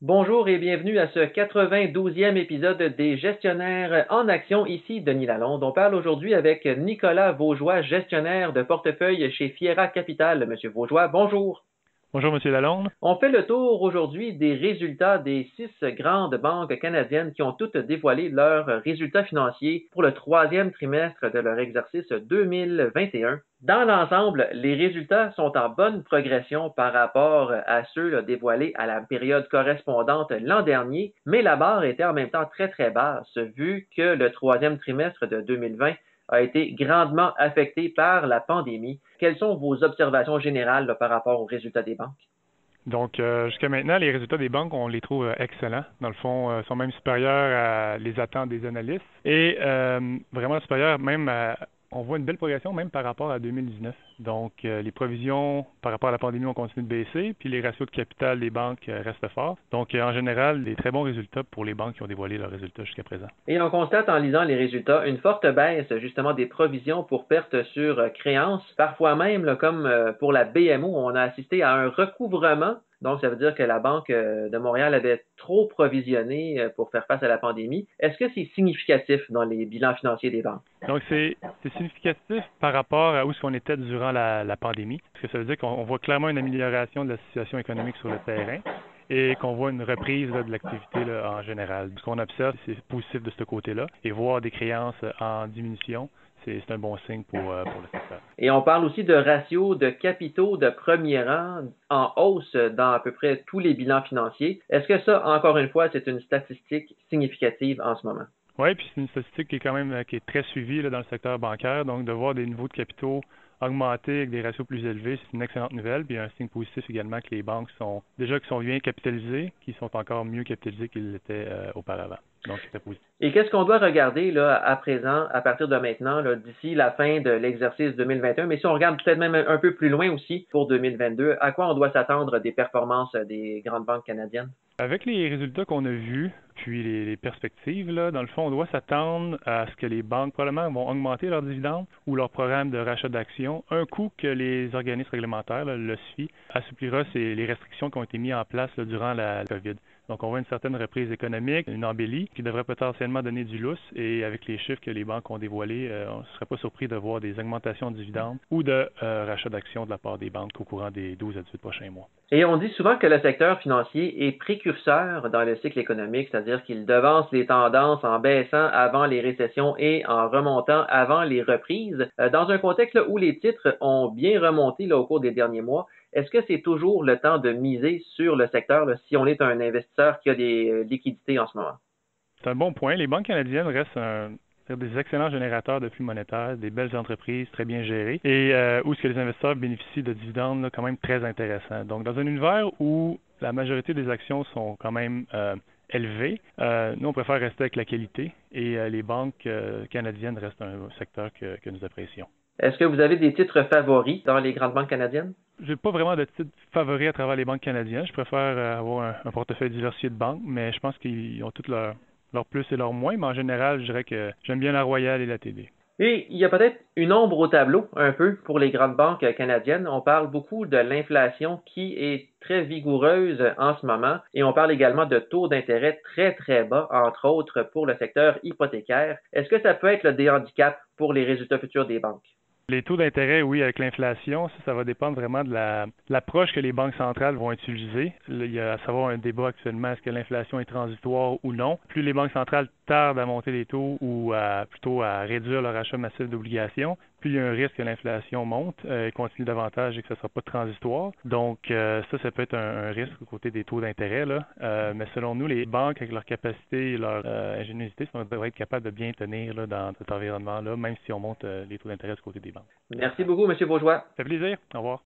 Bonjour et bienvenue à ce 92e épisode des gestionnaires en action. Ici Denis Lalonde. On parle aujourd'hui avec Nicolas Vaugeois, gestionnaire de portefeuille chez Fiera Capital. Monsieur Vaugeois, bonjour. Bonjour, Monsieur Lalonde. On fait le tour aujourd'hui des résultats des six grandes banques canadiennes qui ont toutes dévoilé leurs résultats financiers pour le troisième trimestre de leur exercice 2021. Dans l'ensemble, les résultats sont en bonne progression par rapport à ceux dévoilés à la période correspondante l'an dernier, mais la barre était en même temps très très basse vu que le troisième trimestre de 2020 a été grandement affecté par la pandémie. Quelles sont vos observations générales par rapport aux résultats des banques? Donc, euh, jusqu'à maintenant, les résultats des banques, on les trouve euh, excellents. Dans le fond, euh, sont même supérieurs à les attentes des analystes et vraiment supérieurs même à, on voit une belle progression même par rapport à 2019. Donc, euh, les provisions par rapport à la pandémie ont continué de baisser, puis les ratios de capital des banques euh, restent forts. Donc, euh, en général, des très bons résultats pour les banques qui ont dévoilé leurs résultats jusqu'à présent. Et on constate en lisant les résultats une forte baisse justement des provisions pour pertes sur créances. Parfois même, comme pour la BMO, on a assisté à un recouvrement donc, ça veut dire que la Banque euh, de Montréal avait trop provisionné euh, pour faire face à la pandémie. Est-ce que c'est significatif dans les bilans financiers des banques? Donc, c'est significatif par rapport à où qu'on était durant la, la, pandémie. Parce que ça veut dire qu'on voit clairement une amélioration de la situation économique sur le terrain et qu'on voit une reprise de l'activité en général. Ce qu'on observe, c'est positif de ce côté-là. Et voir des créances en diminution, c'est un bon signe pour, euh, pour, le secteur. Et on parle aussi de ratio de capitaux de premier rang en hausse dans à peu près tous les bilans financiers. Est-ce que ça, encore une fois, c'est une statistique significative en ce moment? Oui, puis c'est une statistique qui est quand même qui est très suivie là, dans le secteur bancaire. Donc, de voir des niveaux de capitaux augmenter avec des ratios plus élevés, c'est une excellente nouvelle. Puis un signe positif également que les banques sont déjà qui sont bien capitalisées, qui sont encore mieux capitalisées qu'ils l'étaient euh, auparavant. Donc, c'est positif. Et qu'est-ce qu'on doit regarder là, à présent, à partir de maintenant, d'ici la fin de l'exercice 2021, mais si on regarde peut-être même un peu plus loin aussi pour 2022, à quoi on doit s'attendre des performances des grandes banques canadiennes? Avec les résultats qu'on a vus, puis les, perspectives, là, dans le fond, on doit s'attendre à ce que les banques probablement vont augmenter leurs dividendes ou leur programme de rachat d'actions, un coup que les organismes réglementaires, le SFI, assouplira les restrictions qui ont été mises en place durant la COVID. Donc, on voit une certaine reprise économique, une embellie qui devrait potentiellement donner du lousse. Et avec les chiffres que les banques ont dévoilés, euh, on ne serait pas surpris de voir des augmentations de dividendes ou de euh, rachat d'actions de la part des banques au courant des 12 à 18 prochains mois. Et on dit souvent que le secteur financier est précurseur dans le cycle économique, c'est-à-dire qu'il devance les tendances en baissant avant les récessions et en remontant avant les reprises. Euh, dans un contexte où les titres ont bien remonté au cours des derniers mois, est-ce que c'est toujours le temps de miser sur le secteur si on est un investisseur qui a des liquidités en ce moment? C'est un bon point. Les banques canadiennes restent des excellents générateurs de flux monétaires, des belles entreprises très bien gérées et euh, où ce que les investisseurs bénéficient de dividendes quand même très intéressants. Donc, dans un univers où la majorité des actions sont quand même euh, élevées, nous, on préfère rester avec la qualité et les banques canadiennes restent un secteur que nous apprécions. Est-ce que vous avez des titres favoris dans les grandes banques canadiennes? J'ai pas vraiment de titre favori à travers les banques canadiennes. Je préfère euh, avoir un, portefeuille diversifié de banques, mais je pense qu'ils ont tous leurs leur plus et leurs moins. Mais en général, je dirais que j'aime bien la Royale et la TD. Et il y a peut-être une ombre au tableau un peu pour les grandes banques canadiennes. On parle beaucoup de l'inflation qui est très vigoureuse en ce moment et on parle également de taux d'intérêt très très bas, entre autres pour le secteur hypothécaire. Est-ce que ça peut être le des handicaps pour les résultats futurs des banques? Les taux d'intérêt, oui, avec l'inflation, ça, va dépendre vraiment de l'approche que les banques centrales vont utiliser. il y a à savoir un débat actuellement, est-ce que l'inflation est transitoire ou non. Plus les banques centrales tardent à monter les taux ou à, plutôt à réduire leur achat massif d'obligations, plus il y a un risque que l'inflation monte euh, et continue davantage et que ce ne sera pas transitoire. Donc, euh, ça, ça peut être un, risque au côté des taux d'intérêt. Euh, mais selon nous, les banques, avec leur capacité et leur ingéniosité, devraient être capables de bien tenir dans cet environnement-là, même si on monte les taux d'intérêt du côté des banques. Merci beaucoup, M. Bourgeois. Ça fait plaisir. Au revoir.